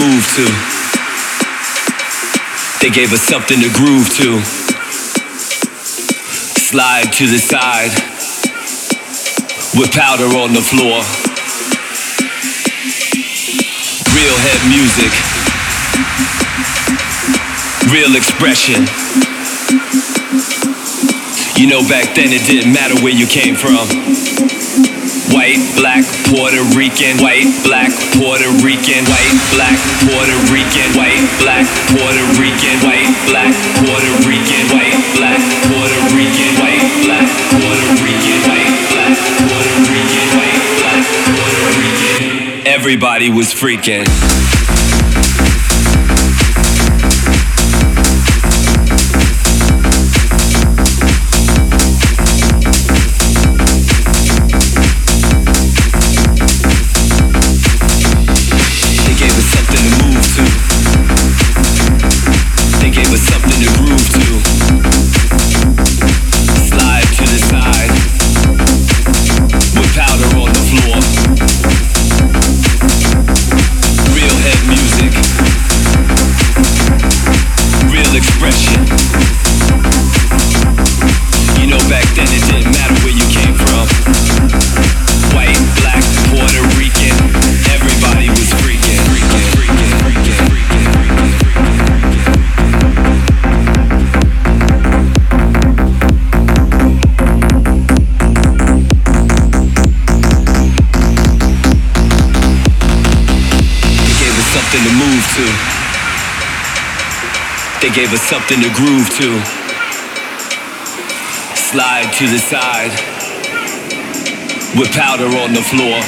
move to. They gave us something to groove to. Slide to the side with powder on the floor. Real head music. Real expression. You know, back then it didn't matter where you came from. White, black, Puerto Rican. White, black, Puerto Rican. White, black, Puerto Rican. White, black, Puerto Rican. White, black, Puerto Rican. White, black, Puerto Rican. White, black, Puerto Rican. White, black, Puerto Rican. White, black, Puerto Rican. Everybody was freaking. Gave us something to groove to. Slide to the side with powder on the floor.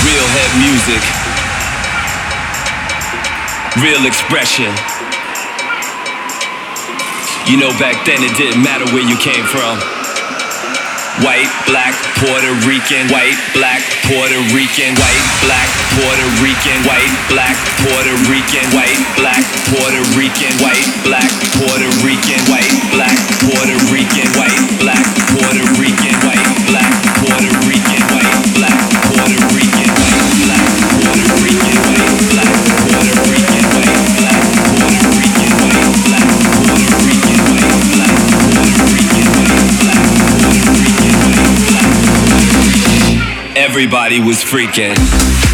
Real head music. Real expression. You know, back then it didn't matter where you came from. White, black, Puerto Rican, white, black, Puerto Rican, white, black, Puerto Rican, white, black, Puerto Rican, white, black, Puerto Rican, white, black, Puerto Rican, white, black, Puerto Rican, white, black, Puerto Rican. everybody was freaking.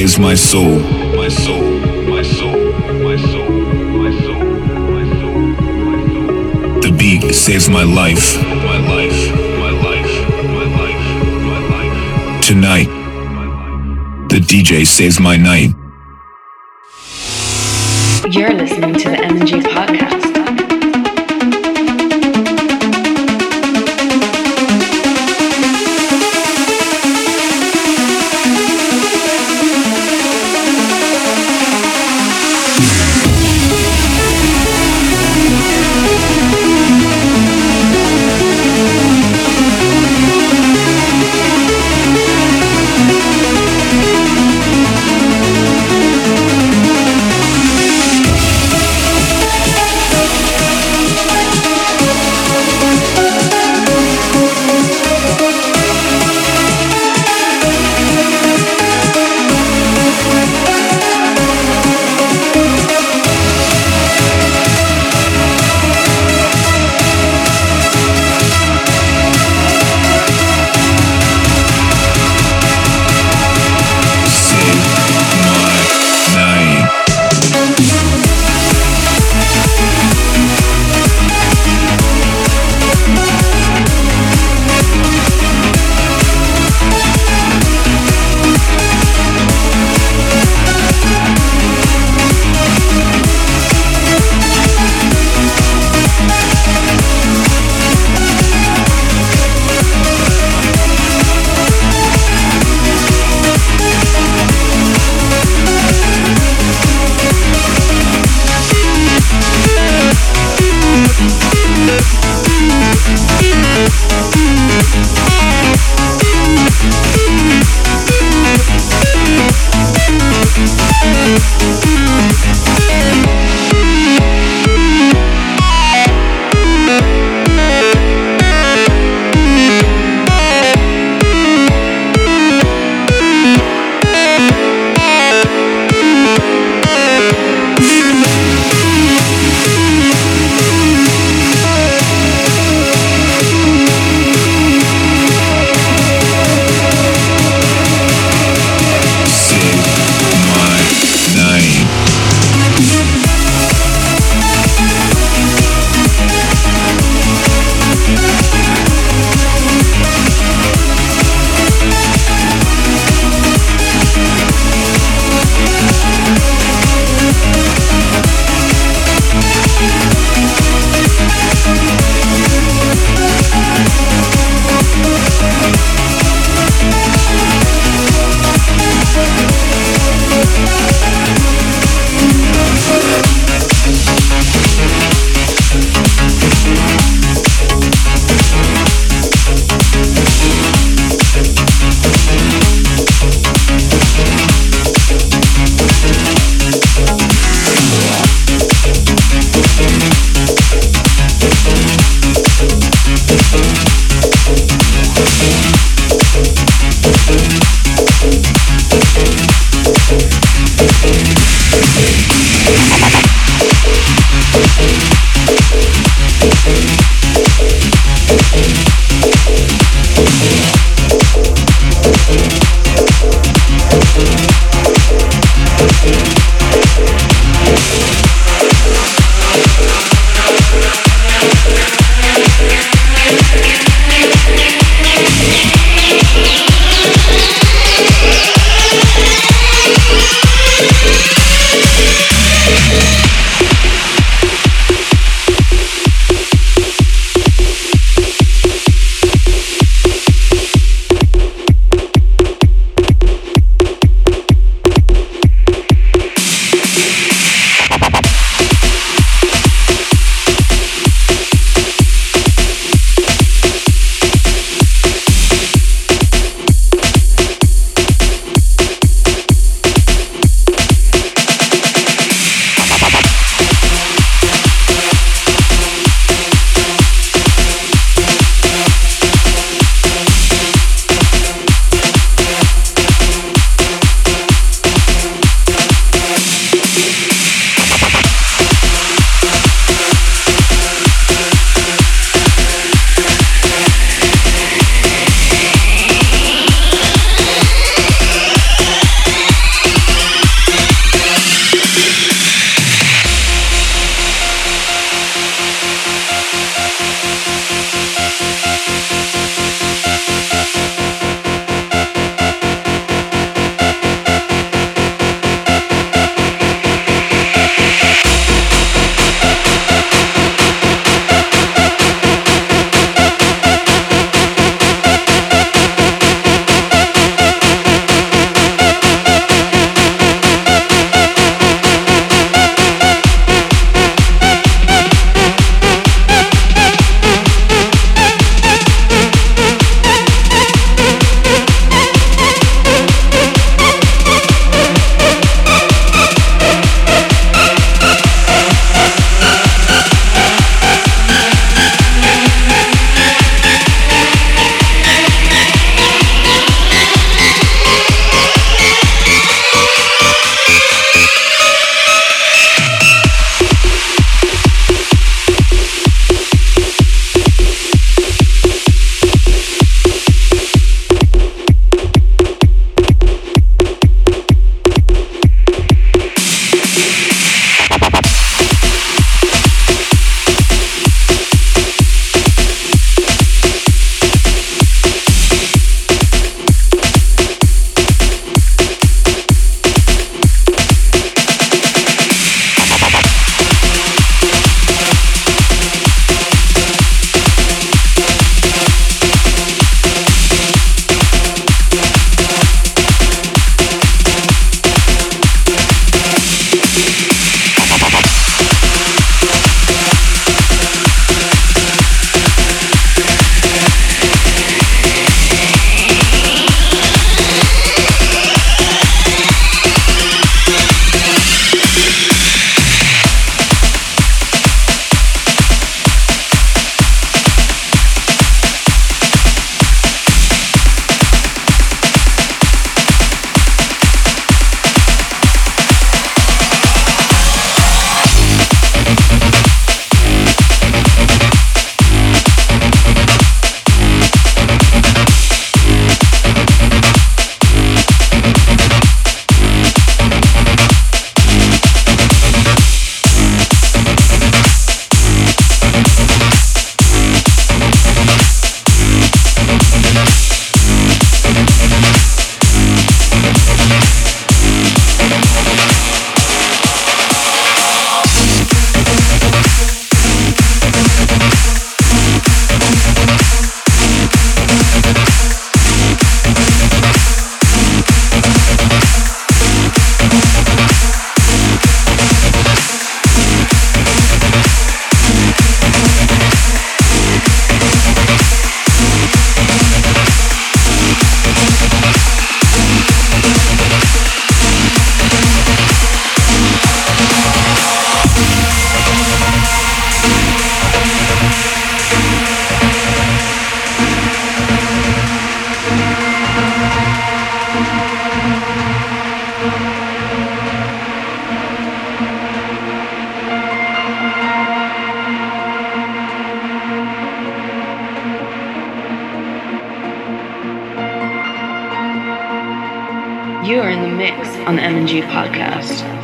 Saves my soul. My soul, my soul, my soul, my soul, my soul, my soul. The beat saves my life. My life, my life, my life, my life. Tonight, the DJ saves my night. You are in the mix on the M&G podcast.